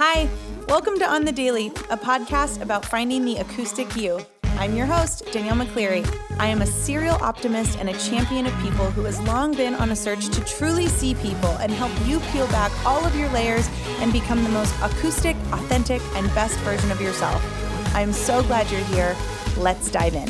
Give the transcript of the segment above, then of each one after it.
Hi, welcome to On the Daily, a podcast about finding the acoustic you. I'm your host, Danielle McCleary. I am a serial optimist and a champion of people who has long been on a search to truly see people and help you peel back all of your layers and become the most acoustic, authentic, and best version of yourself. I'm so glad you're here. Let's dive in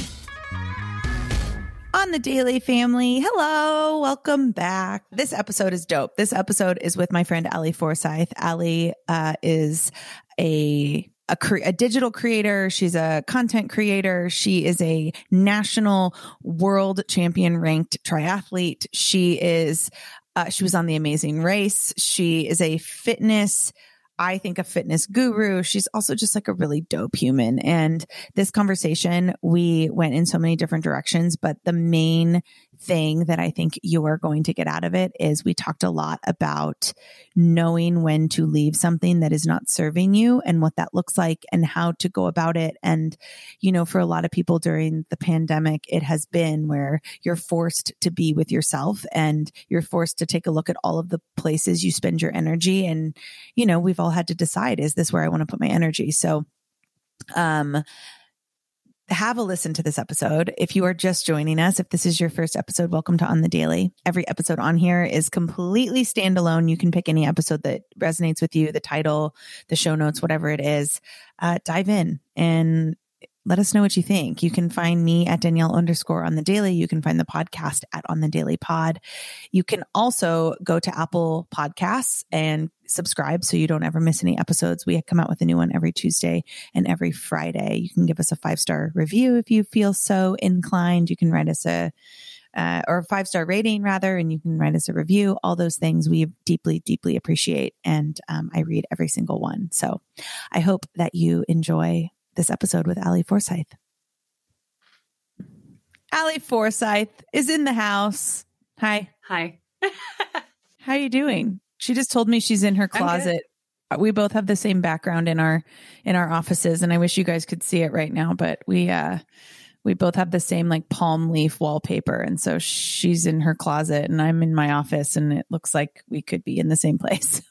on the Daily Family. Hello, welcome back. This episode is dope. This episode is with my friend Ali Forsyth. Ali uh, is a a, cre- a, digital creator. She's a content creator. She is a national world champion ranked triathlete. She is, uh, she was on the amazing race. She is a fitness I think a fitness guru. She's also just like a really dope human. And this conversation, we went in so many different directions, but the main thing that I think you are going to get out of it is we talked a lot about knowing when to leave something that is not serving you and what that looks like and how to go about it. And, you know, for a lot of people during the pandemic, it has been where you're forced to be with yourself and you're forced to take a look at all of the places you spend your energy. And, you know, we've all had to decide, is this where I want to put my energy? So, um, have a listen to this episode. If you are just joining us, if this is your first episode, welcome to On the Daily. Every episode on here is completely standalone. You can pick any episode that resonates with you, the title, the show notes, whatever it is. Uh, dive in and let us know what you think. You can find me at Danielle underscore on the daily. You can find the podcast at on the daily pod. You can also go to Apple podcasts and subscribe so you don't ever miss any episodes. We come out with a new one every Tuesday and every Friday. You can give us a five star review if you feel so inclined. You can write us a, uh, or five star rating rather, and you can write us a review. All those things we deeply, deeply appreciate. And um, I read every single one. So I hope that you enjoy this episode with Ali Forsyth. Ali Forsyth is in the house. Hi. Hi. How are you doing? She just told me she's in her closet. We both have the same background in our in our offices and I wish you guys could see it right now, but we uh we both have the same like palm leaf wallpaper and so she's in her closet and I'm in my office and it looks like we could be in the same place.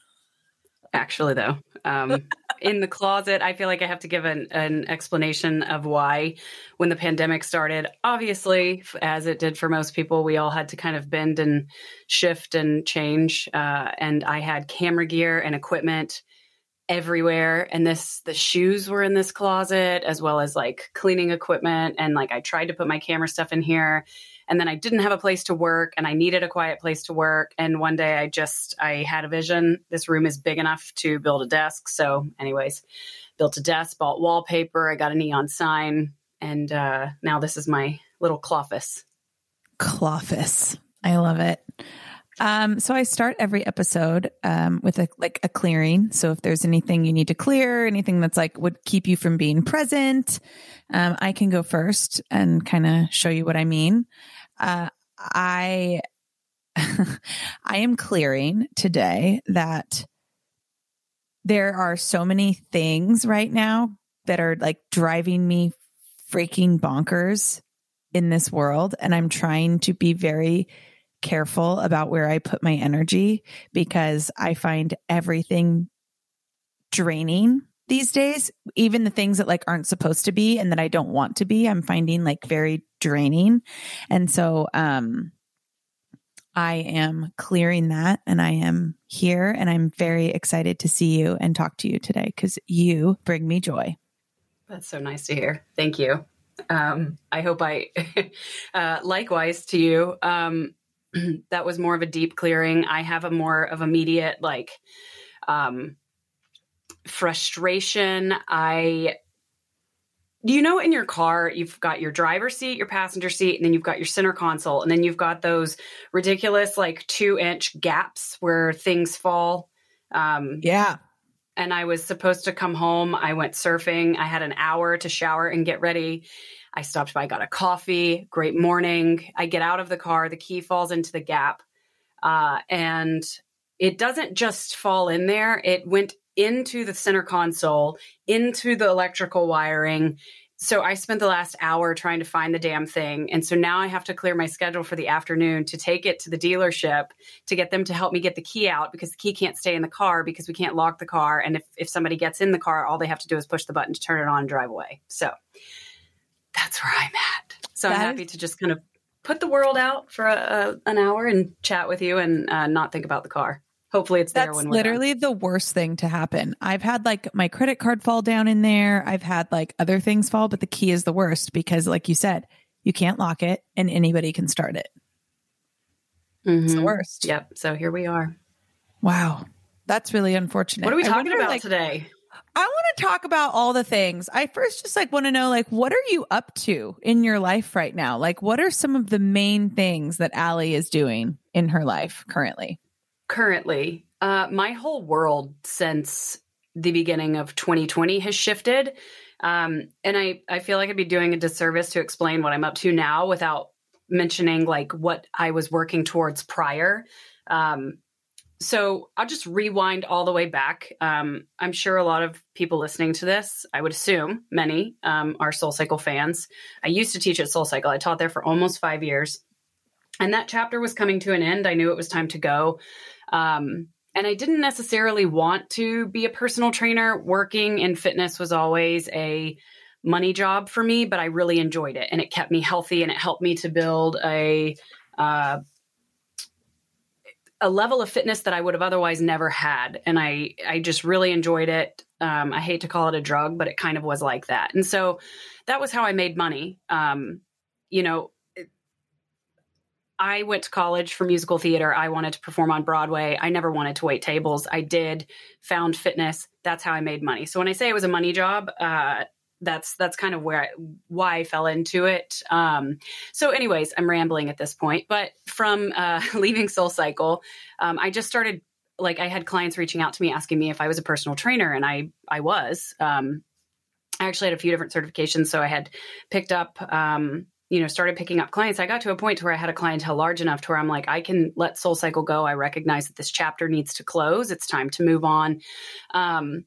Actually though, um in the closet. I feel like I have to give an, an explanation of why when the pandemic started. Obviously, as it did for most people, we all had to kind of bend and shift and change. Uh, and I had camera gear and equipment everywhere and this the shoes were in this closet as well as like cleaning equipment and like I tried to put my camera stuff in here and then I didn't have a place to work and I needed a quiet place to work. And one day I just, I had a vision. This room is big enough to build a desk. So, anyways, built a desk, bought wallpaper, I got a neon sign, and uh, now this is my little cloffice. Cloffice. I love it. Um, so I start every episode um, with a like a clearing. So if there's anything you need to clear, anything that's like would keep you from being present, um, I can go first and kind of show you what I mean. Uh, I I am clearing today that there are so many things right now that are like driving me freaking bonkers in this world and I'm trying to be very careful about where I put my energy because I find everything draining these days, even the things that like aren't supposed to be and that I don't want to be, I'm finding like very draining. And so, um, I am clearing that and I am here and I'm very excited to see you and talk to you today because you bring me joy. That's so nice to hear. Thank you. Um, I hope I, uh, likewise to you. Um, that was more of a deep clearing. I have a more of immediate, like, um, frustration. I you know in your car you've got your driver seat your passenger seat and then you've got your center console and then you've got those ridiculous like two inch gaps where things fall? Um yeah. and i was supposed to come home. I went surfing. I had an hour to shower and get ready. I stopped by got a coffee. Great morning. I get out of the car. The key falls into the gap. Uh, and it doesn't just fall in there. It went into the center console, into the electrical wiring, so I spent the last hour trying to find the damn thing. And so now I have to clear my schedule for the afternoon to take it to the dealership to get them to help me get the key out because the key can't stay in the car because we can't lock the car. And if, if somebody gets in the car, all they have to do is push the button to turn it on and drive away. So that's where I'm at. So that I'm happy is- to just kind of put the world out for a, a, an hour and chat with you and uh, not think about the car hopefully it's there That's literally done. the worst thing to happen. I've had like my credit card fall down in there. I've had like other things fall, but the key is the worst because like you said, you can't lock it and anybody can start it. Mm-hmm. It's the mm-hmm. worst. Yep. So here we are. Wow. That's really unfortunate. What are we talking wonder, about like, today? I want to talk about all the things. I first just like want to know like what are you up to in your life right now? Like what are some of the main things that Ali is doing in her life currently? Currently, uh, my whole world since the beginning of 2020 has shifted. Um, and I, I feel like I'd be doing a disservice to explain what I'm up to now without mentioning like what I was working towards prior. Um, so I'll just rewind all the way back. Um, I'm sure a lot of people listening to this, I would assume many um, are Soul Cycle fans. I used to teach at Soul Cycle. I taught there for almost five years. And that chapter was coming to an end. I knew it was time to go. Um, and I didn't necessarily want to be a personal trainer. Working in fitness was always a money job for me, but I really enjoyed it and it kept me healthy and it helped me to build a uh, a level of fitness that I would have otherwise never had. And I I just really enjoyed it. Um, I hate to call it a drug, but it kind of was like that. And so that was how I made money. Um, you know, I went to college for musical theater. I wanted to perform on Broadway. I never wanted to wait tables. I did found fitness. That's how I made money. So when I say it was a money job, uh, that's that's kind of where I, why I fell into it. Um, so, anyways, I'm rambling at this point. But from uh, leaving Soul Cycle, um, I just started like I had clients reaching out to me asking me if I was a personal trainer, and I I was. Um, I actually had a few different certifications, so I had picked up um, you know, started picking up clients, I got to a point where I had a clientele large enough to where I'm like, I can let Soul Cycle go. I recognize that this chapter needs to close. It's time to move on. Um,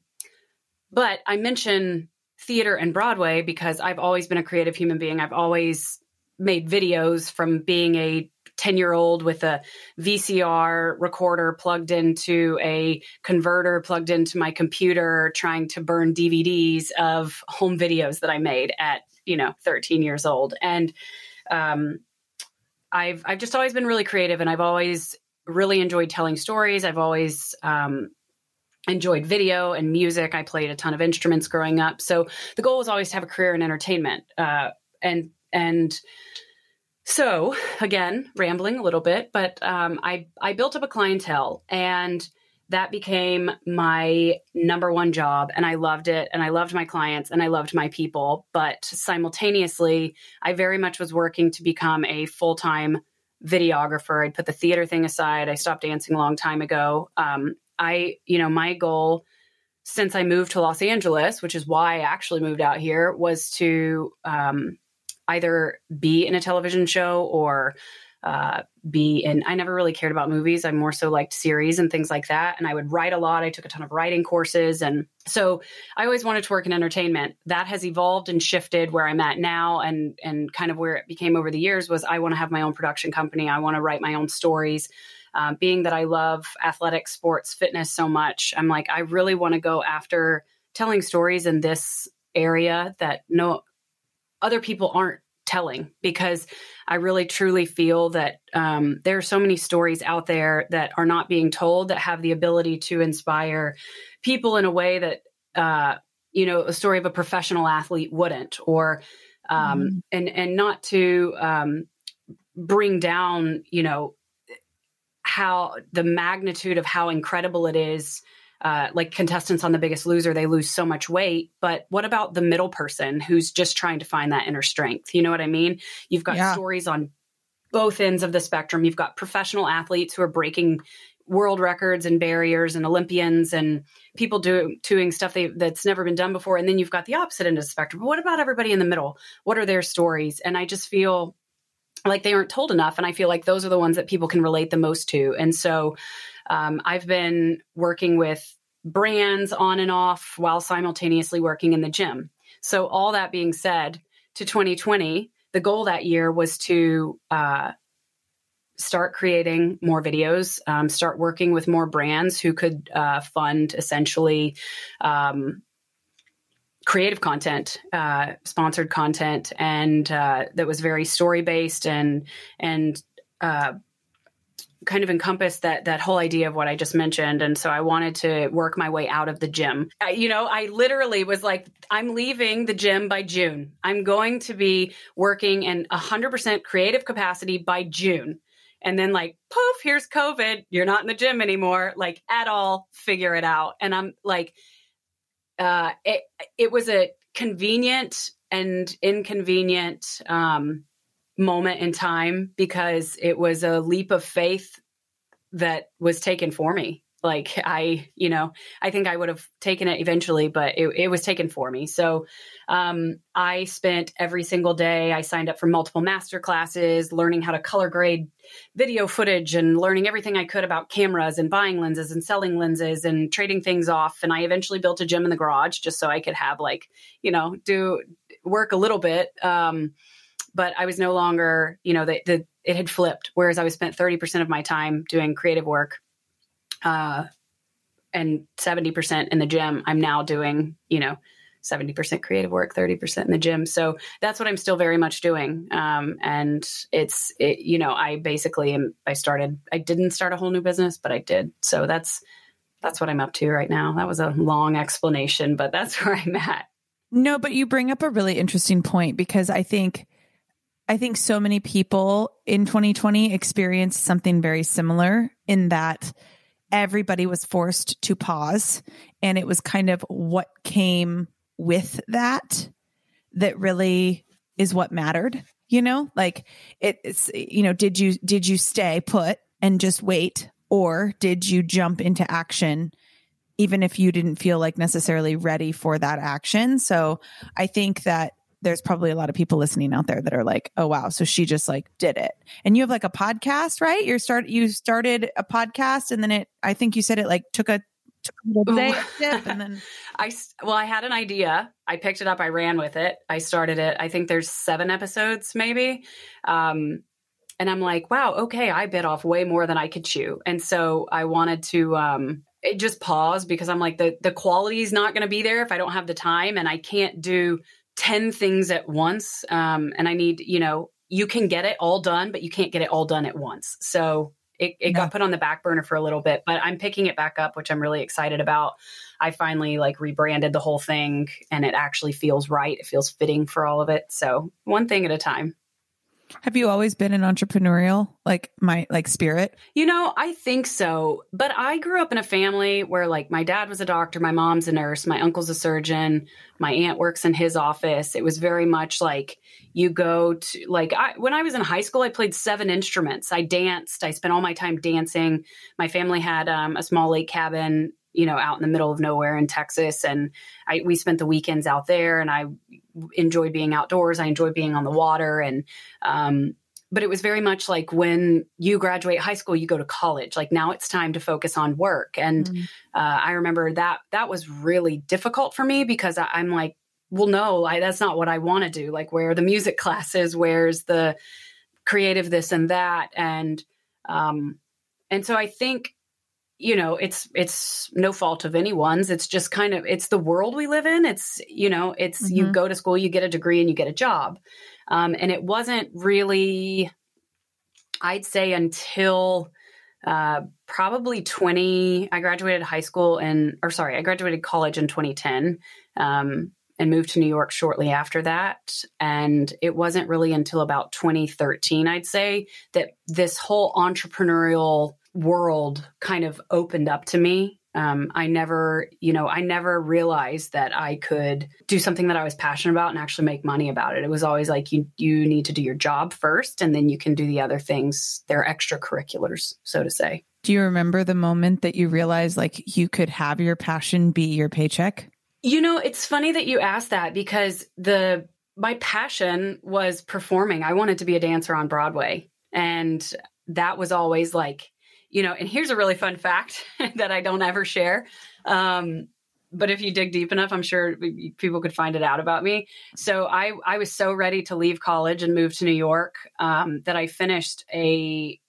but I mention theater and Broadway because I've always been a creative human being. I've always made videos from being a 10 year old with a VCR recorder plugged into a converter plugged into my computer, trying to burn DVDs of home videos that I made at you know 13 years old and um, I've I've just always been really creative and I've always really enjoyed telling stories. I've always um, enjoyed video and music. I played a ton of instruments growing up. So the goal was always to have a career in entertainment. Uh, and and so again, rambling a little bit, but um, I I built up a clientele and that became my number one job and I loved it and I loved my clients and I loved my people. But simultaneously, I very much was working to become a full time videographer. I'd put the theater thing aside. I stopped dancing a long time ago. Um, I, you know, my goal since I moved to Los Angeles, which is why I actually moved out here, was to um, either be in a television show or uh, be in i never really cared about movies. I more so liked series and things like that. And i would write a lot. I took a ton of writing courses. And so i always wanted to work in entertainment. That has evolved and shifted where i'm at now and and kind of where it became over the years was i want to have my own production company. I want to write my own stories. Um, being that i love athletics sports fitness so much i'm like i really want to go after telling stories in this area that no other people aren't telling because I really truly feel that um, there are so many stories out there that are not being told that have the ability to inspire people in a way that uh, you know a story of a professional athlete wouldn't, or um, mm and and not to um, bring down you know how the magnitude of how incredible it is uh, like contestants on The Biggest Loser, they lose so much weight. But what about the middle person who's just trying to find that inner strength? You know what I mean? You've got yeah. stories on both ends of the spectrum. You've got professional athletes who are breaking world records and barriers and Olympians and people do, doing stuff they, that's never been done before. And then you've got the opposite end of the spectrum. But what about everybody in the middle? What are their stories? And I just feel like they aren't told enough. And I feel like those are the ones that people can relate the most to. And so um, I've been working with brands on and off while simultaneously working in the gym. So, all that being said, to 2020, the goal that year was to uh, start creating more videos, um, start working with more brands who could uh, fund essentially um, creative content, uh, sponsored content, and uh, that was very story based and and uh, kind of encompass that that whole idea of what I just mentioned. And so I wanted to work my way out of the gym. I, you know, I literally was like, I'm leaving the gym by June. I'm going to be working in 100% creative capacity by June and then like poof here's covid you're not in the gym anymore like at all figure it out and i'm like uh it it was a convenient and inconvenient um moment in time because it was a leap of faith that was taken for me. Like i you know i think i would have taken it eventually but it, it was taken for me. So um, i spent every single day i signed up for multiple master classes learning how to color grade video footage and learning everything i could about cameras and buying lenses and selling lenses and trading things off. And i eventually built a gym in the garage just so i could have like you know do work a little bit. Um, but i was no longer you know the, the it had flipped whereas i was spent 30% of my time doing creative work uh, and 70% in the gym. I'm now doing, you know, 70% creative work, 30% in the gym. So that's what I'm still very much doing. Um, and it's, it, you know, I basically am, I started, I didn't start a whole new business, but I did. So that's, that's what I'm up to right now. That was a long explanation, but that's where I'm at. No, but you bring up a really interesting point because I think, I think so many people in 2020 experienced something very similar in that everybody was forced to pause. And it was kind of what came with that that really is what mattered, you know? Like it, it's, you know, did you, did you stay put and just wait? Or did you jump into action even if you didn't feel like necessarily ready for that action? So I think that there's probably a lot of people listening out there that are like, "Oh wow, so she just like did it." And you have like a podcast, right? You start you started a podcast and then it I think you said it like took a took a little and then I well, I had an idea. I picked it up, I ran with it. I started it. I think there's 7 episodes maybe. Um and I'm like, "Wow, okay, I bit off way more than I could chew." And so I wanted to um it just pause because I'm like the the quality is not going to be there if I don't have the time and I can't do 10 things at once. Um, and I need, you know, you can get it all done, but you can't get it all done at once. So it, it got put on the back burner for a little bit, but I'm picking it back up, which I'm really excited about. I finally like rebranded the whole thing and it actually feels right. It feels fitting for all of it. So one thing at a time. Have you always been an entrepreneurial like my like spirit? You know, I think so. But I grew up in a family where like my dad was a doctor, my mom's a nurse, my uncle's a surgeon, my aunt works in his office. It was very much like you go to like I, when I was in high school, I played seven instruments. I danced. I spent all my time dancing. My family had um, a small lake cabin you know out in the middle of nowhere in Texas and I we spent the weekends out there and I enjoyed being outdoors. I enjoy being on the water. And um but it was very much like when you graduate high school you go to college. Like now it's time to focus on work. And mm-hmm. uh, i remember that that was really difficult for me because I, am like well no I, that's not what i want to do. Like where are the music classes? Where's the creative this and that? And um and so i think you know it's it's no fault of anyone's. It's just kind of it's the world we live in. It's you know it's mm-hmm. you go to school you get a degree and you get a job. Um, and it wasn't really i'd say until uh, probably 20 i graduated high school and or sorry i graduated college in 2010 um, and moved to new york shortly after that. And it wasn't really until about 2013 i'd say that this whole entrepreneurial world kind of opened up to me. Um, I never, you know, I never realized that I could do something that I was passionate about and actually make money about it. It was always like you you need to do your job first, and then you can do the other things. They're extracurriculars, so to say. Do you remember the moment that you realized like you could have your passion be your paycheck? You know, it's funny that you asked that because the my passion was performing. I wanted to be a dancer on Broadway, and that was always like you know, and here's a really fun fact that I don't ever share. Um, but if you dig deep enough, I'm sure people could find it out about me. So I, I was so ready to leave college and move to New York um, that I finished a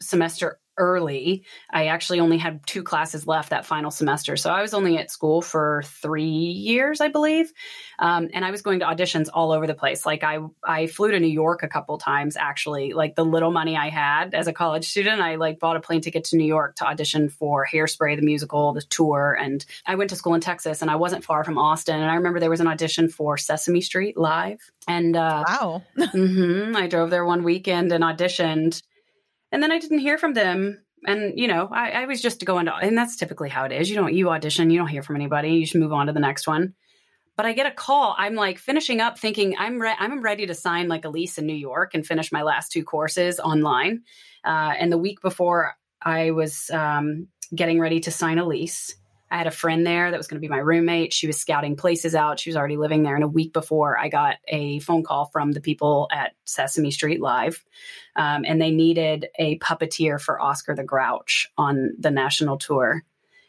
semester early. I actually only had two classes left that final semester. So I was only at school for three years, I believe. Um, and I was going to auditions all over the place. Like I, I flew to New York a couple times, actually. Like the little money I had as a college student, I like bought a plane ticket to New York to audition for Hairspray, the musical, the tour. And I went to school in Texas and I wasn't far from Austin. And I remember there was an audition for Sesame Street live. And uh, wow. mm-hmm, I drove there one weekend and auditioned and then I didn't hear from them. And, you know, I, I was just going to, and that's typically how it is. You don't, you audition, you don't hear from anybody, you should move on to the next one. But I get a call. I'm like finishing up thinking I'm, re- I'm ready to sign like a lease in New York and finish my last two courses online. Uh, and the week before I was um, getting ready to sign a lease, I had a friend there that was going to be my roommate. She was scouting places out. She was already living there. And a week before, I got a phone call from the people at Sesame Street Live. Um, and they needed a puppeteer for Oscar the Grouch on the national tour.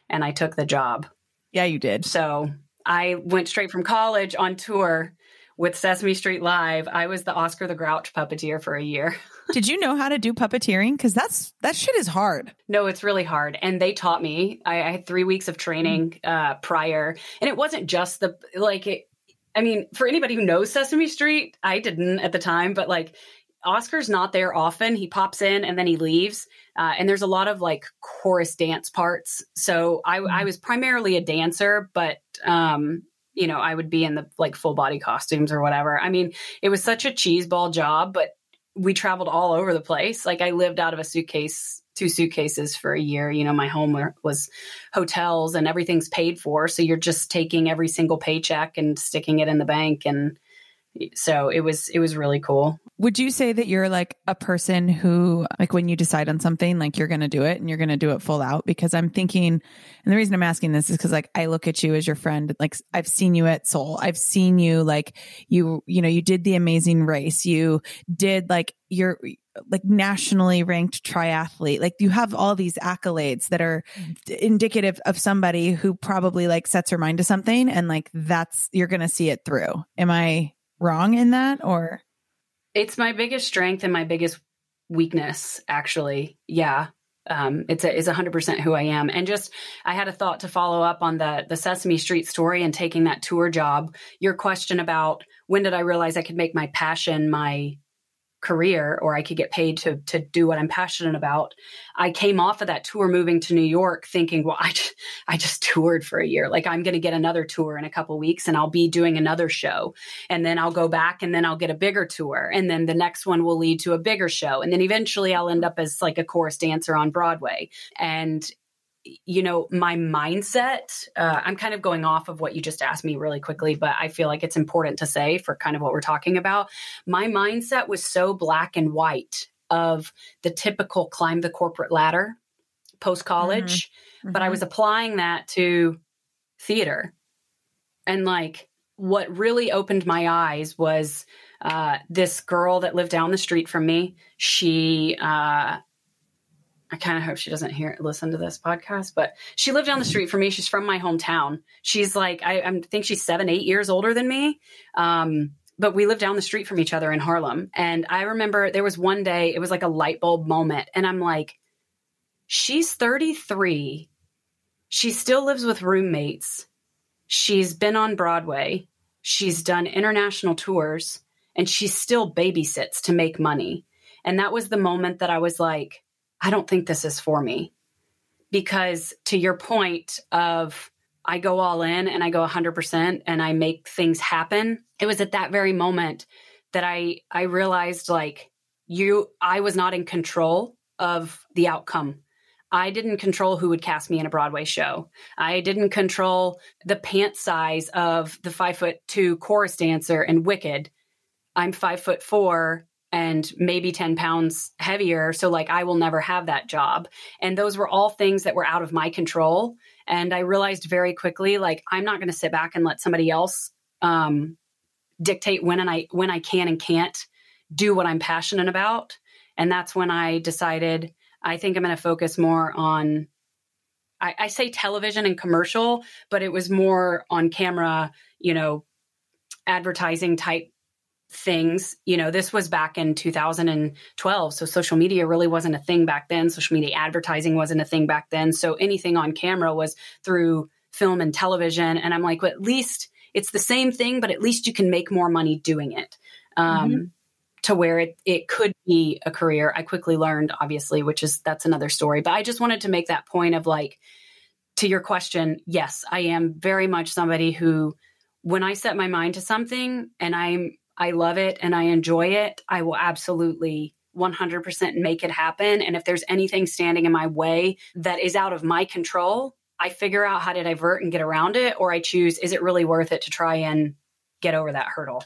And I took the job. Yeah, you did. So I went straight from college on tour with Sesame Street Live. I was the Oscar the Grouch puppeteer for a year. Did you know how to do puppeteering? Because that's that shit is hard. No, it's really hard, and they taught me. I, I had three weeks of training uh, prior, and it wasn't just the like. It, I mean, for anybody who knows Sesame Street, I didn't at the time, but like Oscar's not there often. He pops in and then he leaves. Uh, and there's a lot of like chorus dance parts. So I, I mm-hmm. was primarily a dancer, but um, you know, I would be in the like full body costumes or whatever. I mean, it was such a cheeseball job, but we traveled all over the place. Like I lived out of a suitcase, two suitcases for a year. You know, my home was hotels and everything's paid for. So you're just taking every single paycheck and sticking it in the bank. And so it was, it was really cool. Would you say that you're like a person who, like, when you decide on something, like you're going to do it and you're going to do it full out? Because I'm thinking, and the reason I'm asking this is because, like, I look at you as your friend. Like, I've seen you at Soul. I've seen you, like, you, you know, you did the amazing race. You did, like, you're like nationally ranked triathlete. Like, you have all these accolades that are indicative of somebody who probably, like, sets her mind to something and, like, that's, you're going to see it through. Am I wrong in that or? It's my biggest strength and my biggest weakness, actually. Yeah. Um, it's a, it's hundred percent who I am. And just, I had a thought to follow up on the, the Sesame Street story and taking that tour job. Your question about when did I realize I could make my passion my career or I could get paid to to do what I'm passionate about. I came off of that tour moving to New York thinking, well, I just, I just toured for a year. Like I'm going to get another tour in a couple weeks and I'll be doing another show. And then I'll go back and then I'll get a bigger tour and then the next one will lead to a bigger show and then eventually I'll end up as like a chorus dancer on Broadway. And you know, my mindset, uh, I'm kind of going off of what you just asked me really quickly, but I feel like it's important to say for kind of what we're talking about. My mindset was so black and white of the typical climb the corporate ladder post college, mm-hmm. mm-hmm. but I was applying that to theater. And like what really opened my eyes was uh, this girl that lived down the street from me. She, uh, I kind of hope she doesn't hear listen to this podcast, but she lived down the street from me. She's from my hometown. She's like I, I think she's seven, eight years older than me. Um, but we lived down the street from each other in Harlem. And I remember there was one day, it was like a light bulb moment. And I'm like, she's 33. She still lives with roommates. She's been on Broadway. She's done international tours and she still babysits to make money. And that was the moment that I was like, I don't think this is for me. Because to your point of I go all in and I go 100% and I make things happen, it was at that very moment that I I realized like you I was not in control of the outcome. I didn't control who would cast me in a Broadway show. I didn't control the pant size of the five foot two chorus dancer in Wicked. I'm five foot four and maybe 10 pounds heavier. So, like, I will never have that job. And those were all things that were out of my control. And I realized very quickly, like, I'm not going to sit back and let somebody else um, dictate when and I when I can and can't do what I'm passionate about. And that's when I decided I think I'm going to focus more on I, I say television and commercial, but it was more on camera, you know, advertising type things. You know, this was back in 2012. So social media really wasn't a thing back then. Social media advertising wasn't a thing back then. So anything on camera was through film and television. And I'm like, well, at least it's the same thing, but at least you can make more money doing it. Um, mm-hmm. To where it, it could be a career. I quickly learned, obviously, which is that's another story. But I just wanted to make that point of like, to your question, yes, I am very much somebody who, when I set my mind to something and I'm I love it and I enjoy it, I will absolutely 100% make it happen. And if there's anything standing in my way that is out of my control, I figure out how to divert and get around it, or I choose, is it really worth it to try and get over that hurdle?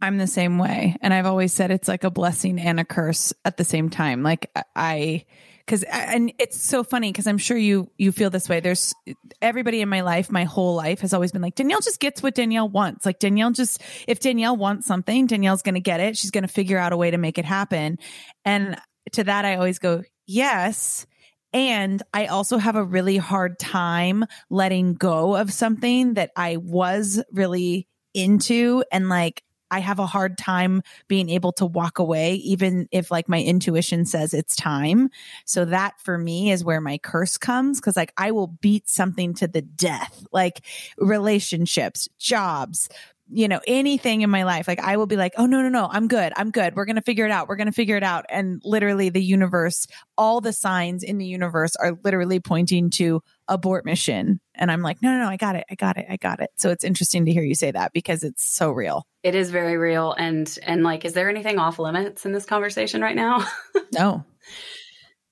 I'm the same way. And I've always said it's like a blessing and a curse at the same time. Like I, because and it's so funny because I'm sure you you feel this way. There's everybody in my life, my whole life has always been like Danielle just gets what Danielle wants. Like Danielle just if Danielle wants something, Danielle's to get it. She's to figure out a way to make it happen. And to that, I always go yes. And I also have a really hard time letting go of something that I was really into and like I have a hard time being able to walk away, even if like my intuition says it's time. So that for me is where my curse comes. Cause like I will beat something to the death, like relationships, jobs, you know, anything in my life. Like I will be like, oh, no, no, no, I'm good. I'm good. We're going to figure it out. We're going to figure it out. And literally the universe, all the signs in the universe are literally pointing to abort mission. And I'm like, no, no, no, I got it. I got it. I got it. So it's interesting to hear you say that because it's so real. It is very real. And, and like, is there anything off limits in this conversation right now? no.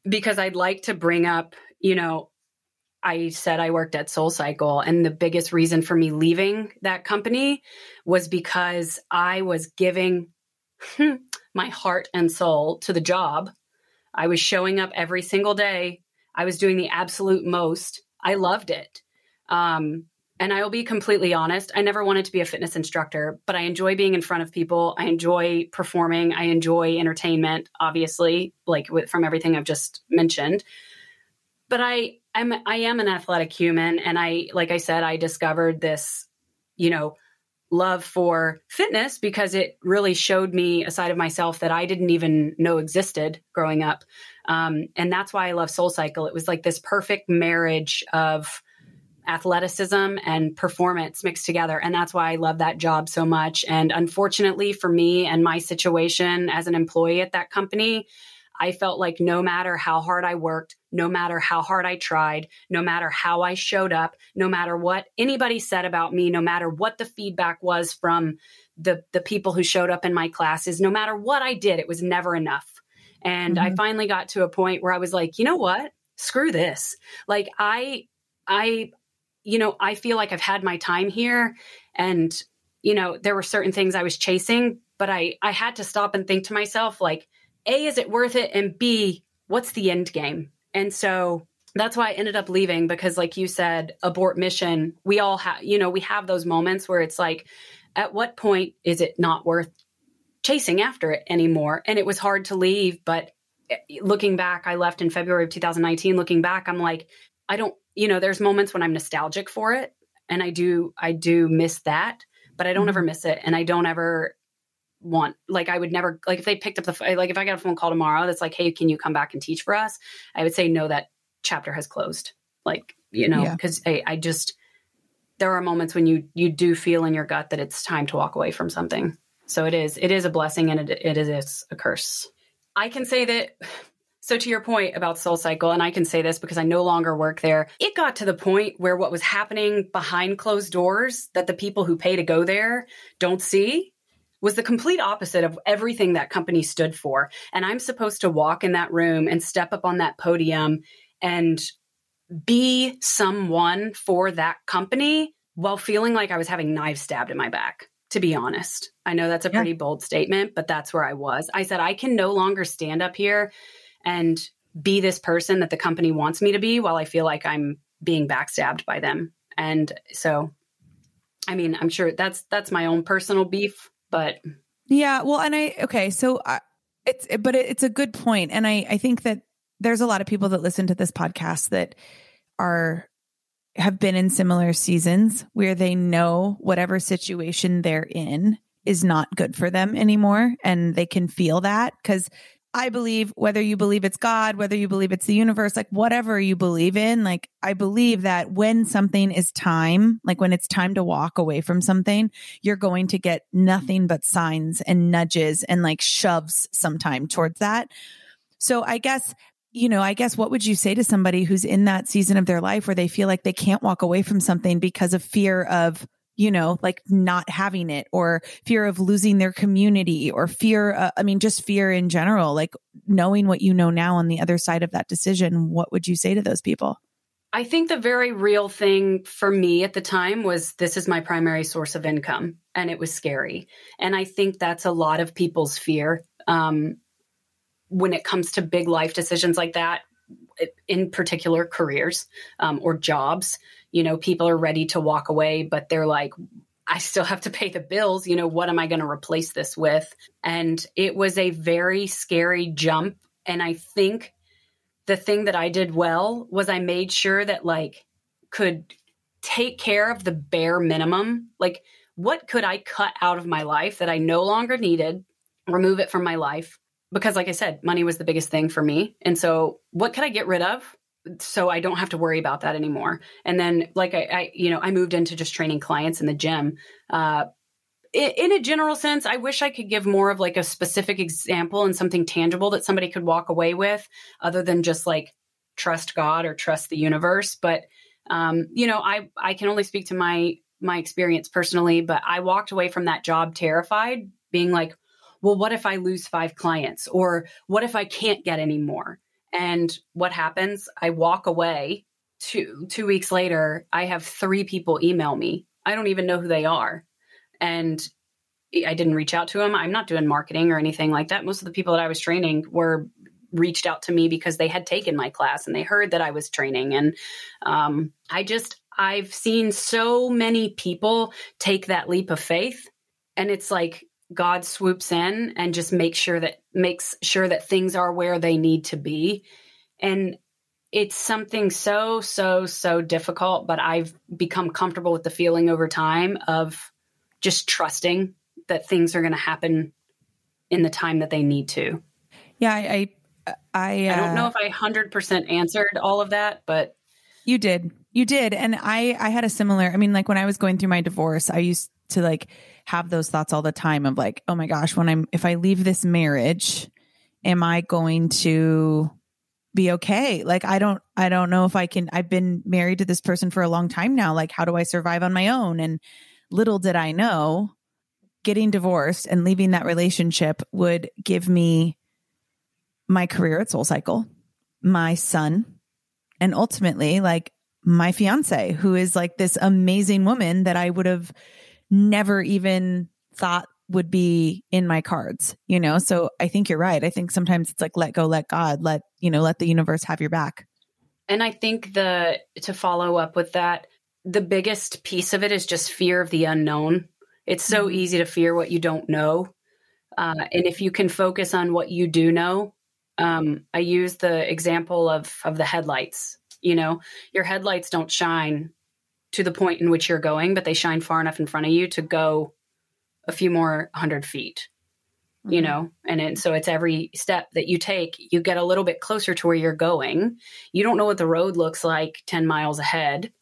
because I'd like to bring up, you know, I said I worked at Soul Cycle, and the biggest reason for me leaving that company was because I was giving my heart and soul to the job. I was showing up every single day. I was doing the absolute most. I loved it. Um, and I will be completely honest, I never wanted to be a fitness instructor, but I enjoy being in front of people. I enjoy performing. I enjoy entertainment, obviously, like with, from everything I've just mentioned. But I I'm I am an athletic human and I like I said I discovered this you know love for fitness because it really showed me a side of myself that I didn't even know existed growing up. Um, and that's why I love Soul Cycle. It was like this perfect marriage of athleticism and performance mixed together. And that's why I love that job so much. And unfortunately for me and my situation as an employee at that company, I felt like no matter how hard I worked, no matter how hard I tried, no matter how I showed up, no matter what anybody said about me, no matter what the feedback was from the the people who showed up in my classes, no matter what I did, it was never enough. And mm-hmm. I finally got to a point where I was like, you know what? Screw this. Like I I you know, I feel like I've had my time here and you know, there were certain things I was chasing, but I I had to stop and think to myself like a, is it worth it? And B, what's the end game? And so that's why I ended up leaving because, like you said, abort mission. We all have, you know, we have those moments where it's like, at what point is it not worth chasing after it anymore? And it was hard to leave. But eh, looking back, I left in February of 2019. Looking back, I'm like, I don't, you know, there's moments when I'm nostalgic for it. And I do, I do miss that, but I don't mm-hmm. ever miss it. And I don't ever want like I would never like if they picked up the like if I got a phone call tomorrow that's like hey can you come back and teach for us? I would say no that chapter has closed. Like you know because yeah. I, I just there are moments when you you do feel in your gut that it's time to walk away from something. So it is it is a blessing and it, it is a curse. I can say that so to your point about Soul Cycle, and I can say this because I no longer work there, it got to the point where what was happening behind closed doors that the people who pay to go there don't see was the complete opposite of everything that company stood for. And I'm supposed to walk in that room and step up on that podium and be someone for that company while feeling like I was having knives stabbed in my back, to be honest. I know that's a pretty bold statement, but that's where I was. I said, I can no longer stand up here and be this person that the company wants me to be while I feel like I'm being backstabbed by them. And so I mean, I'm sure that's that's my own personal beef but yeah, well, and I okay, so I, it's but it's a good point, and I I think that there's a lot of people that listen to this podcast that are have been in similar seasons where they know whatever situation they're in is not good for them anymore and they can feel that cuz I believe whether you believe it's God, whether you believe it's the universe, like whatever you believe in, like I believe that when something is time, like when it's time to walk away from something, you're going to get nothing but signs and nudges and like shoves sometime towards that. So I guess you know, I guess what would you say to somebody who's in that season of their life where they feel like they can't walk away from something because of fear of you know, like not having it or fear of losing their community or fear, uh, I mean, just fear in general, like knowing what you know now on the other side of that decision, what would you say to those people? I think the very real thing for me at the time was this is my primary source of income and it was scary. And I think that's a lot of people's fear um, when it comes to big life decisions like that, in particular careers um, or jobs you know, people are ready to walk away, but they're like, I still have to pay the bills. You know, what am I going to replace this with? And it was a very scary jump. And I think the thing that I did well was I made sure that, like, could take care of the bare minimum. Like, what could I cut out of my life that I no longer needed, remove it from my life? Because, like I said, money was the biggest thing for me. And so, what could I get rid of? So I don't have to worry about that anymore. And then, like I, I you know, I moved into just training clients in the gym. Uh, in, a general sense, I wish I could give more of like a specific example and something tangible that somebody could walk away with, other than just like trust God or trust the universe. But um, you know, I I can only speak to my my experience personally, but I walked away from that job terrified, being like, well, what if I lose five clients, or what if I can't get any more? And what happens? I walk away. Two two weeks later, I have three people email me. I don't even know who they are, and I didn't reach out to them. I'm not doing marketing or anything like that. Most of the people that I was training were reached out to me because they had taken my class and they heard that I was training. And um, I just I've seen so many people take that leap of faith, and it's like God swoops in and just makes sure that makes sure that things are where they need to be. And it's something so so so difficult, but I've become comfortable with the feeling over time of just trusting that things are going to happen in the time that they need to. Yeah, I I I, uh, I don't know uh, if I 100% answered all of that, but you did. You did. And I I had a similar I mean like when I was going through my divorce, I used to like have those thoughts all the time of like, oh my gosh, when I'm, if I leave this marriage, am I going to be okay? Like, I don't, I don't know if I can, I've been married to this person for a long time now. Like, how do I survive on my own? And little did I know getting divorced and leaving that relationship would give me my career at Soul Cycle, my son, and ultimately like my fiance, who is like this amazing woman that I would have never even thought would be in my cards, you know? So I think you're right. I think sometimes it's like, let go, let God, let, you know, let the universe have your back. And I think the, to follow up with that, the biggest piece of it is just fear of the unknown. It's so mm-hmm. easy to fear what you don't know. Uh, and if you can focus on what you do know, um, I use the example of of the headlights. You know, your headlights don't shine to the point in which you're going, but they shine far enough in front of you to go a few more hundred feet. Mm-hmm. You know, and it, so it's every step that you take, you get a little bit closer to where you're going. You don't know what the road looks like 10 miles ahead,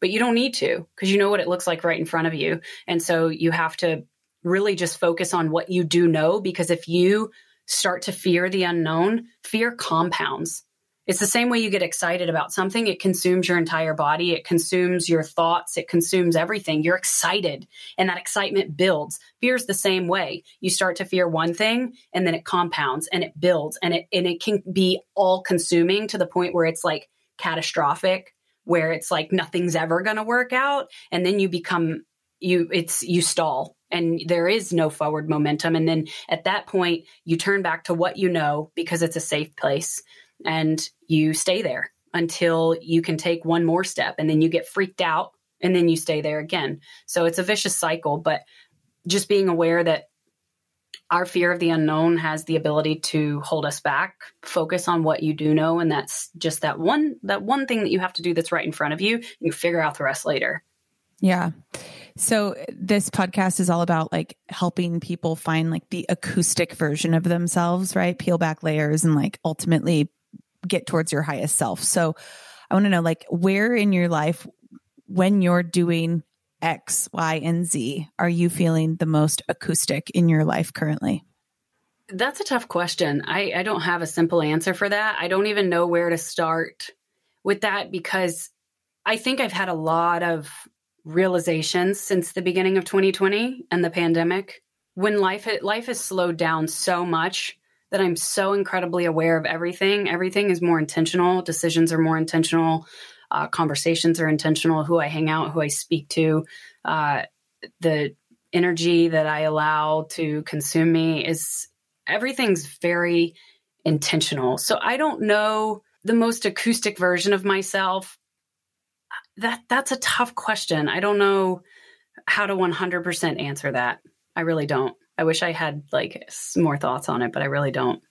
but you don't need to because you know what it looks like right in front of you. And so you have to really just focus on what you do know because if you start to fear the unknown, fear compounds. It's the same way you get excited about something. It consumes your entire body. It consumes your thoughts. It consumes everything. You're excited and that excitement builds. Fear's the same way. You start to fear one thing and then it compounds and it builds and it, and it can be all consuming to the point where it's like catastrophic, where it's like nothing's ever going to work out. And then you become, you, it's, you stall and there is no forward momentum. And then at that point, you turn back to what you know because it's a safe place and you stay there until you can take one more step and then you get freaked out and then you stay there again. So it's a vicious cycle, but just being aware that our fear of the unknown has the ability to hold us back focus on what you do know and that's just that one that one thing that you have to do that's right in front of you you figure out the rest later. Yeah. So this podcast is all about like helping people find like the acoustic version of themselves right? Peel back layers and like ultimately get towards your highest self so i want to know like where in your life when you're doing X, Y, and Z are you feeling the most acoustic in your life currently? That's a tough question. I, I don't have a simple answer for that. I don't even know where to start with that because I think I've had a lot of realizations since the beginning of 2020 and the pandemic. When life life has slowed down so much that I'm so incredibly aware of everything. Everything is more intentional. Decisions are more intentional uh, conversations are intentional, who I hang out, who I speak to, uh, the energy that I allow to consume me is everything's very intentional. So I don't know the most acoustic version of myself. That that's a tough question. I don't know how to 100% answer that. I really don't. I wish I had like more thoughts on it, but I really don't.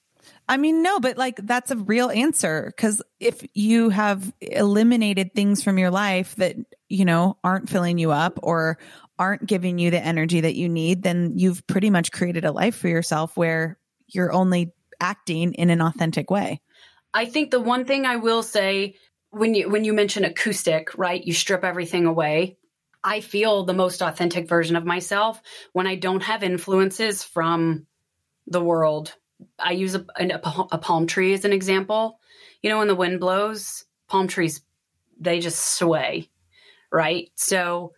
I mean, no, but like that's a real answer because if you have eliminated things from your life that, you know, aren't filling you up or aren't giving you the energy that you need, then you've pretty much created a life for yourself where you're only acting in an authentic way. I think the one thing I will say when you when you mention acoustic, right? You strip everything away. I feel the most authentic version of myself when I don't have influences from the world I use a, a, a palm tree as an example. You know, when the wind blows, palm trees, they just sway, right? So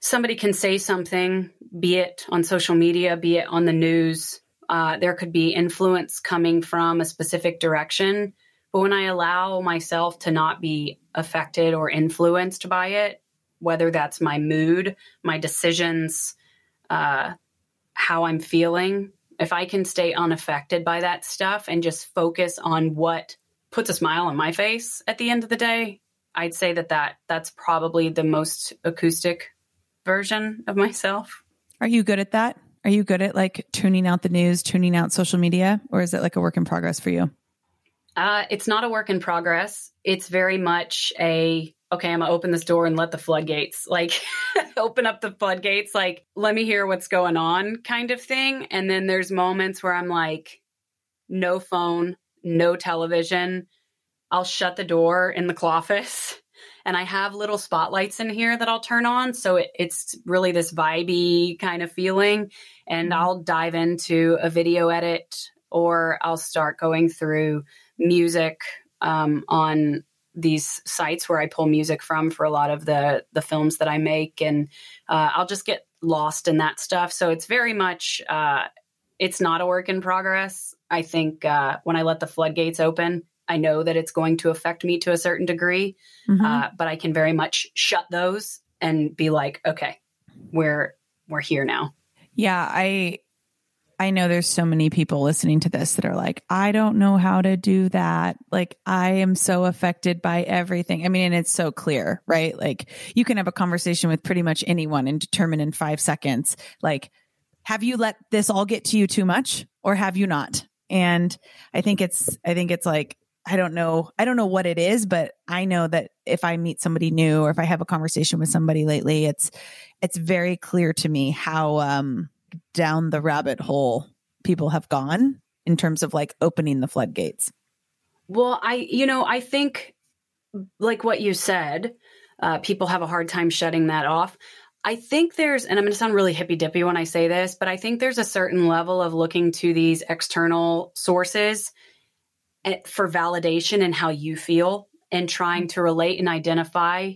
somebody can say something, be it on social media, be it on the news. Uh, there could be influence coming from a specific direction. But when I allow myself to not be affected or influenced by it, whether that's my mood, my decisions, uh, how I'm feeling, if I can stay unaffected by that stuff and just focus on what puts a smile on my face at the end of the day, I'd say that, that that's probably the most acoustic version of myself. Are you good at that? Are you good at like tuning out the news, tuning out social media, or is it like a work in progress for you? Uh, it's not a work in progress. It's very much a okay, I'm gonna open this door and let the floodgates like open up the floodgates, like let me hear what's going on kind of thing. And then there's moments where I'm like, no phone, no television. I'll shut the door in the office and I have little spotlights in here that I'll turn on. So it, it's really this vibey kind of feeling. And mm-hmm. I'll dive into a video edit or I'll start going through music um, on these sites where I pull music from for a lot of the the films that I make, and uh, I'll just get lost in that stuff. So it's very much uh, it's not a work in progress. I think uh, when I let the floodgates open, I know that it's going to affect me to a certain degree, mm-hmm. Uh, but I can very much shut those and be like, okay, we're we're here now. Yeah, I I know there's so many people listening to this that are like, I don't know how to do that. Like, I am so affected by everything. I mean, and it's so clear, right? Like, you can have a conversation with pretty much anyone and determine in five seconds, like, have you let this all get to you too much or have you not? And I think it's, I think it's like, I don't know, I don't know what it is, but I know that if I meet somebody new or if I have a conversation with somebody lately, it's, it's very clear to me how, um, down the rabbit hole people have gone in terms of like opening the floodgates? Well, I, you know, I think like what you said, uh, people have a hard time shutting that off. I think there's, and I'm going to sound really hippy dippy when I say this, but I think there's a certain level of looking to these external sources eh, for validation and how you feel and trying to relate and identify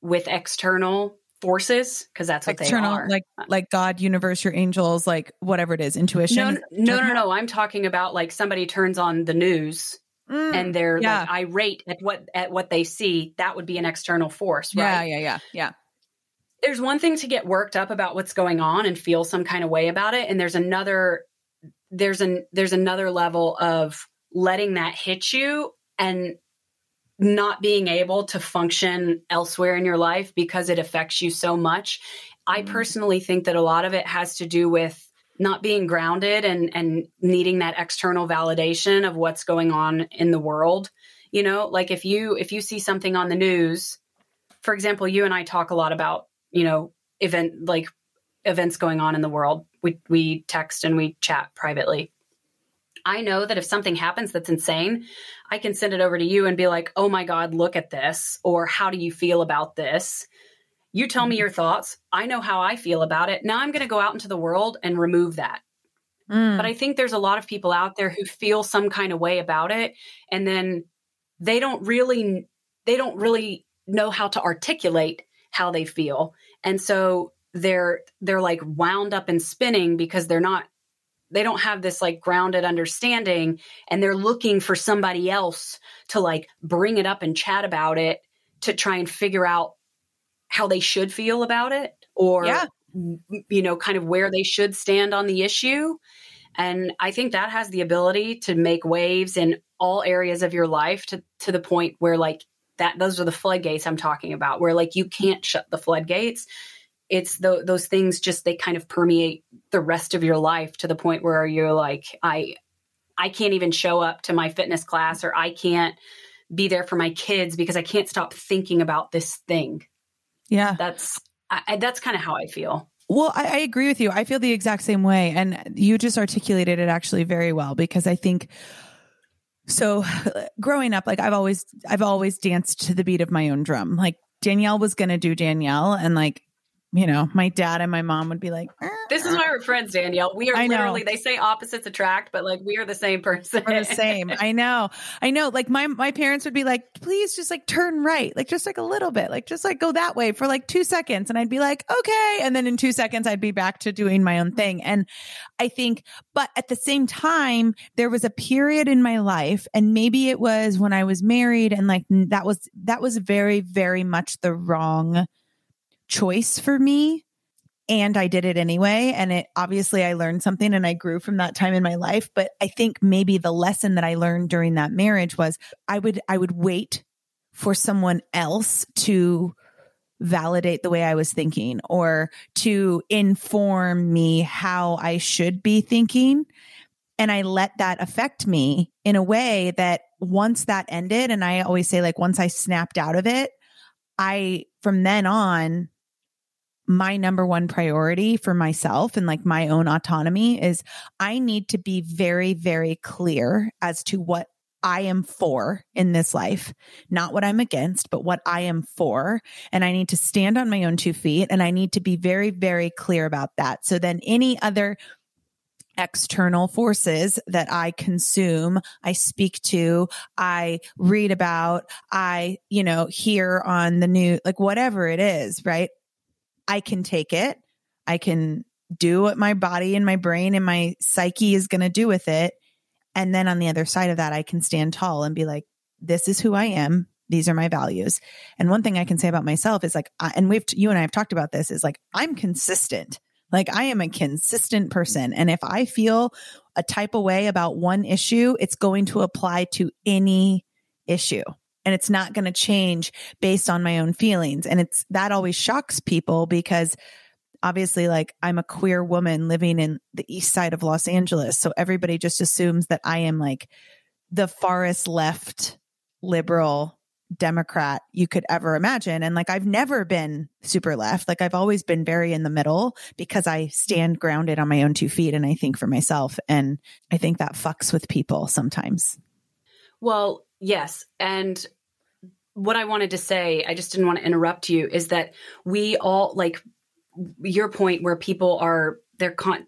with external forces because that's what External, they are. Like like God, universe, your angels, like whatever it is, intuition. No, no, no, no. I'm talking about like somebody turns on the news mm, and they're yeah. like irate at what at what they see. That would be an external force, right? Yeah, yeah, yeah, yeah. There's one thing to get worked up about what's going on and feel some kind of way about it, and there's another there's an there's another level of letting that hit you and not being able to function elsewhere in your life because it affects you so much. I mm-hmm. personally think that a lot of it has to do with not being grounded and and needing that external validation of what's going on in the world you know like if you if you see something on the news for example you and i talk a lot about you know event like events going on in the world we we text and we chat privately i know that if something happens that's insane i can send it over to you and be like oh my god look at this or how do you feel about this you tell me mm-hmm. your thoughts. I know how I feel about it. Now I'm going to go out into the world and remove that. Mm. But I think there's a lot of people out there who feel some kind of way about it and then they don't really they don't really know how to articulate how they feel. And so they're they're like wound up and spinning because they're not they don't have this like grounded understanding and they're looking for somebody else to like bring it up and chat about it to try and figure out how they should feel about it or yeah. you know kind of where they should stand on the issue and i think that has the ability to make waves in all areas of your life to to the point where like that those are the floodgates i'm talking about where like you can't shut the floodgates it's the, those things just they kind of permeate the rest of your life to the point where you're like i i can't even show up to my fitness class or i can't be there for my kids because i can't stop thinking about this thing yeah. That's I, that's kind of how I feel. Well, I, I, agree with you. I feel the exact same way. And you just articulated it actually very well because I think so growing up, like I've always I've always danced to the beat of my own drum. Like Danielle was gonna do Danielle and like you know, my dad and my mom would be like, "This is why we're friends, Danielle. We are I literally they say opposites attract, but like we are the same person. We're the same. I know. I know. Like my my parents would be like, "Please just like turn right, like just like a little bit, like just like go that way for like 2 seconds." And I'd be like, "Okay." And then in 2 seconds I'd be back to doing my own thing. And I think but at the same time, there was a period in my life and maybe it was when I was married and like that was that was very very much the wrong choice for me and I did it anyway. And it obviously I learned something and I grew from that time in my life. But I think maybe the lesson that I learned during that marriage was I would, I would wait for someone else to validate the way I was thinking or to inform me how I should be thinking. And I let that affect me in a way that once that ended, and I always say, like, once I snapped out of it, I, from then on, my number one priority for myself and like my own autonomy is I need to be very, very clear as to what I am for in this life, not what I'm against, but what I am for. And I need to stand on my own two feet and I need to be very, very clear about that. So then any other external forces that I consume, I speak to, I read about, I, you know, hear on the news, like whatever it is, right? I can take it. I can do what my body and my brain and my psyche is going to do with it. And then on the other side of that, I can stand tall and be like, this is who I am. These are my values. And one thing I can say about myself is like, I, and we've, you and I have talked about this is like, I'm consistent. Like I am a consistent person. And if I feel a type of way about one issue, it's going to apply to any issue and it's not going to change based on my own feelings. And it's that always shocks people because obviously like I'm a queer woman living in the east side of Los Angeles. So everybody just assumes that I am like the farthest left liberal Democrat you could ever imagine. And like I've never been super left. Like I've always been very in the middle because I stand grounded on my own two feet and I think for myself. And I think that fucks with people sometimes. Well, Yes. And what I wanted to say, I just didn't want to interrupt you, is that we all like your point where people are they're con-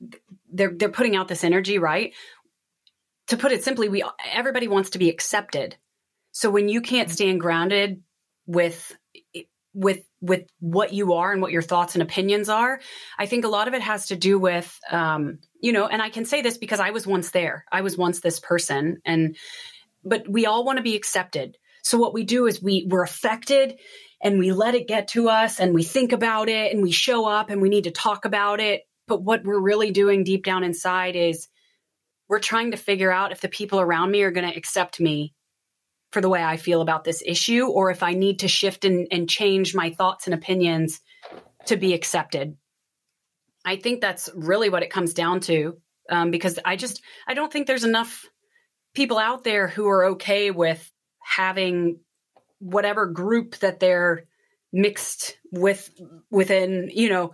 they're they're putting out this energy, right? To put it simply, we everybody wants to be accepted. So when you can't mm-hmm. stand grounded with with with what you are and what your thoughts and opinions are, I think a lot of it has to do with um, you know, and I can say this because I was once there. I was once this person and but we all want to be accepted. So what we do is we we're affected and we let it get to us and we think about it and we show up and we need to talk about it. But what we're really doing deep down inside is we're trying to figure out if the people around me are going to accept me for the way I feel about this issue or if I need to shift and, and change my thoughts and opinions to be accepted. I think that's really what it comes down to. Um, because I just I don't think there's enough people out there who are okay with having whatever group that they're mixed with within you know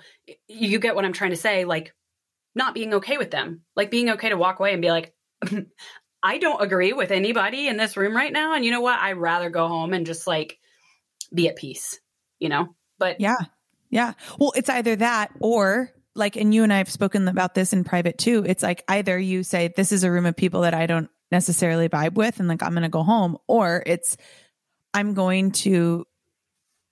you get what i'm trying to say like not being okay with them. Like being okay to walk away and be like i don't agree with anybody in this room right now and you know what? I'd rather go home and just like be at peace you know? But yeah. Yeah. Well it's either that or like and you and i have spoken about this in private too. It's like either you say this is a room of people that i don't necessarily vibe with and like i'm gonna go home or it's i'm going to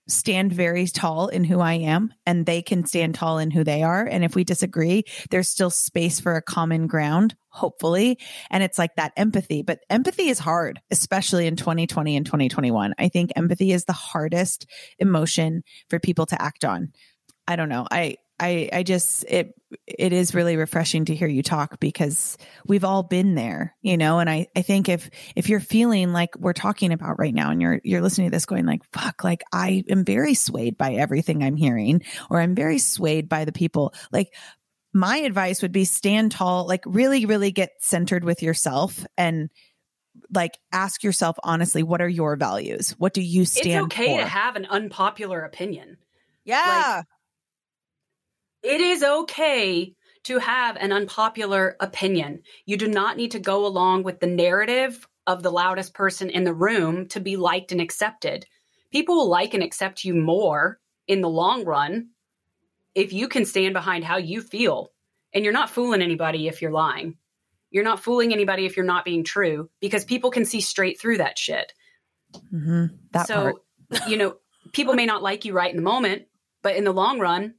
stand very tall in who I am and they can stand tall in who they are. And if we disagree, there's still space for a common ground, hopefully. And it's like that empathy, but empathy is hard, especially in 2020 and 2021. I think empathy is the hardest emotion for people to act on. I don't know. I, I, I just, it, it is really refreshing to hear you talk because we've all been there, you know, and I, I think if, if you're feeling like we're talking about right now and you're, you're listening to this going like, fuck, like I am very swayed by everything I'm hearing, or I'm very swayed by the people, like my advice would be stand tall, like really, really get centered with yourself and, like ask yourself honestly what are your values? What do you stand it's okay for? to have an unpopular opinion. Yeah it is okay to have an unpopular opinion. You do not need to go along with the narrative of the loudest person in the room to be liked and accepted. People will like and accept you more in the long run if you can stand behind how you feel. And you're not fooling anybody if you're lying. You're not fooling anybody if you're not being true because people can see straight through that shit. Mm-hmm. That so, you know, people may not like you right in the moment, but in the long run,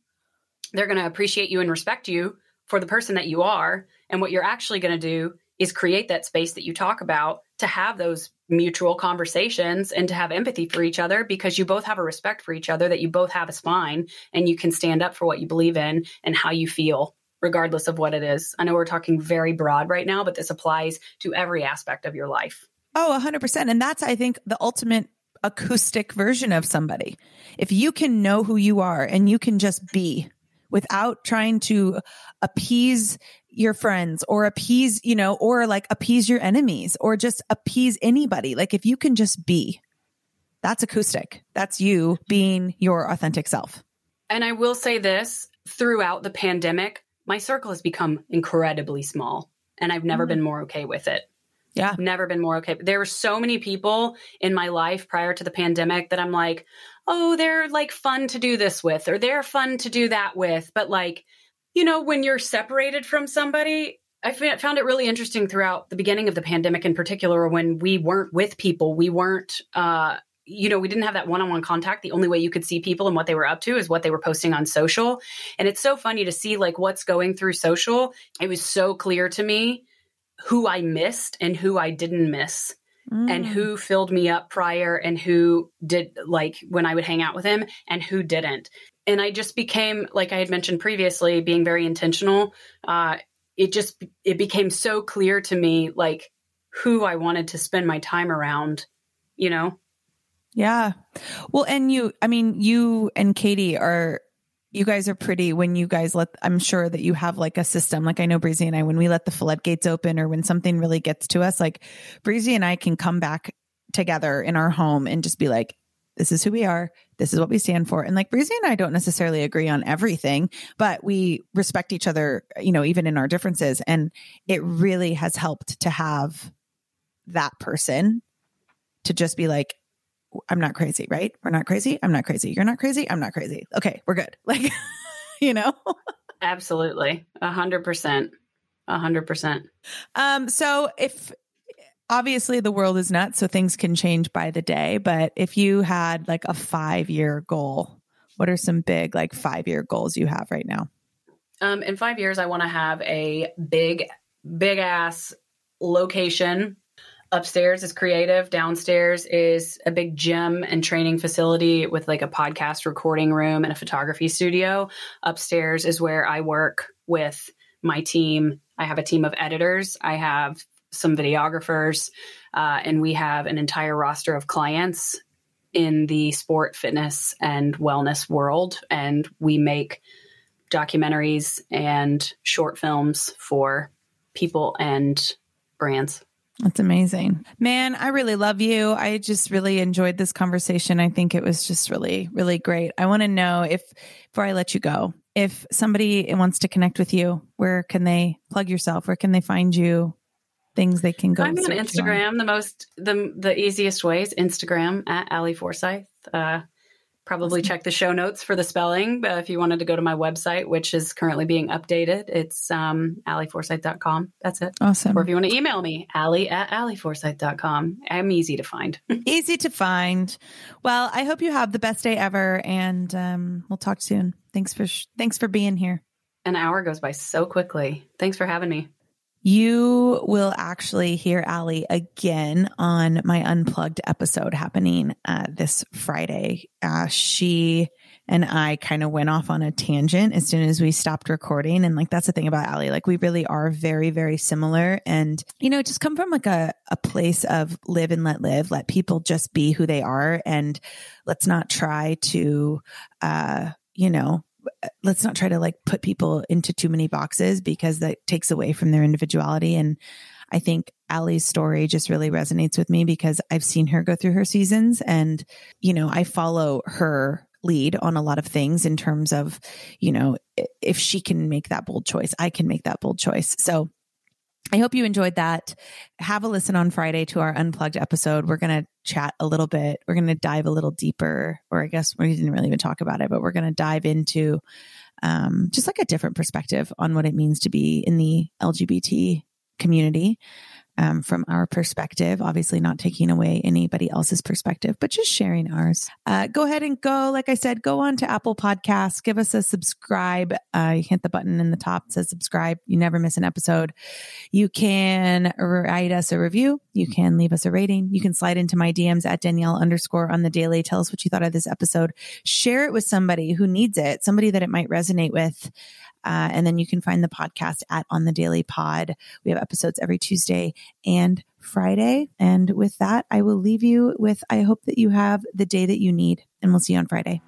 they're going to appreciate you and respect you for the person that you are. And what you're actually going to do is create that space that you talk about to have those mutual conversations and to have empathy for each other because you both have a respect for each other, that you both have a spine and you can stand up for what you believe in and how you feel, regardless of what it is. I know we're talking very broad right now, but this applies to every aspect of your life. Oh, 100%. And that's, I think, the ultimate acoustic version of somebody. If you can know who you are and you can just be without trying to appease your friends or appease, you know, or like appease your enemies or just appease anybody. Like if you can just be, that's acoustic. That's you being your authentic self. And I will say this throughout the pandemic, my circle has become incredibly small and I've never mm-hmm. been more okay with it. Yeah. Never been more okay. There were so many people in my life prior to the pandemic that I'm like, oh, they're like fun to do this with, or they're fun to do that with. But like, you know, when you're separated from somebody, I found it really interesting throughout the beginning of the pandemic in particular when we weren't with people, we weren't, uh, you know, we didn't have that one on one contact. The only way you could see people and what they were up to is what they were posting on social. And it's so funny to see like what's going through social. It was so clear to me who I missed and who I didn't miss mm. and who filled me up prior and who did like when I would hang out with him and who didn't. And I just became, like I had mentioned previously, being very intentional. Uh, it just it became so clear to me like who I wanted to spend my time around, you know. Yeah. Well, and you, I mean, you and Katie are you guys are pretty when you guys let i'm sure that you have like a system. Like i know breezy and i when we let the floodgates open or when something really gets to us like breezy and i can come back together in our home and just be like this is who we are. This is what we stand for. And like breezy and i don't necessarily agree on everything but we respect each other you know even in our differences. And it really has helped to have that person to just be like I'm not crazy, right? We're not crazy. I'm not crazy. You're not crazy. I'm not crazy. Okay, we're good. Like, you know? Absolutely. A hundred percent. A hundred percent. Um, so if obviously the world is nuts, so things can change by the day, but if you had like a five year goal, what are some big like five year goals you have right now? Um, in five years, I want to have a big, big ass location upstairs is creative. Downstairs is a big gym and training facility with like a podcast recording room and a photography studio. Upstairs is where i work with my team. I have a team of editors. I have some videographers uh, and we have an entire roster of clients in the sport fitness and wellness world. And we make documentaries and short films for people and brands. That's amazing. Man, I really love you. I just really enjoyed this conversation. I think it was just really, really great. I want to know if, before I let you go, if somebody wants to connect with you, where can they plug yourself? Where can they find you? Things they can go. I'm on Instagram. On. The most, the the easiest way is Instagram at Ali Forsyth. Uh, probably check the show notes for the spelling. But if you wanted to go to my website, which is currently being updated, it's um, aliforsyth.com. That's it. Awesome. Or if you want to email me, ali at aliforsyth.com. I'm easy to find. easy to find. Well, I hope you have the best day ever, and um, we'll talk soon. Thanks for sh- thanks for being here. An hour goes by so quickly. Thanks for having me. You will actually hear Ali again on my unplugged episode happening uh, this Friday. Uh, she and I kind of went off on a tangent as soon as we stopped recording. And like, that's the thing about Ali. Like, we really are very, very similar. And, you know, just come from like a, a place of live and let live, let people just be who they are. And let's not try to, uh, you know, let's not try to like put people into too many boxes because that takes away from their individuality. And I think Ali's story just really resonates with me because I've seen her go through her seasons and, you know, I follow her lead on a lot of things in terms of, you know, if she can make that bold choice, I can make that bold choice. So I hope you enjoyed that. Have a listen on Friday to our unplugged episode. We're going to chat a little bit. We're going to dive a little deeper, or I guess we didn't really even talk about it, but we're going to dive into um, just like a different perspective on what it means to be in the LGBT community um, from our perspective, obviously not taking away anybody else's perspective, but just sharing ours. Uh, go ahead and go, like I said, go on to Apple Podcasts, give us a subscribe. Uh, you hit the button in the top says subscribe. You never miss an episode. You can write us a review. You can leave us a rating. You can slide into my DMs at Danielle underscore on the daily. Tell us what you thought of this episode. Share it with somebody who needs it, somebody that it might resonate with. Uh, and then you can find the podcast at On the Daily Pod. We have episodes every Tuesday and Friday. And with that, I will leave you with I hope that you have the day that you need, and we'll see you on Friday.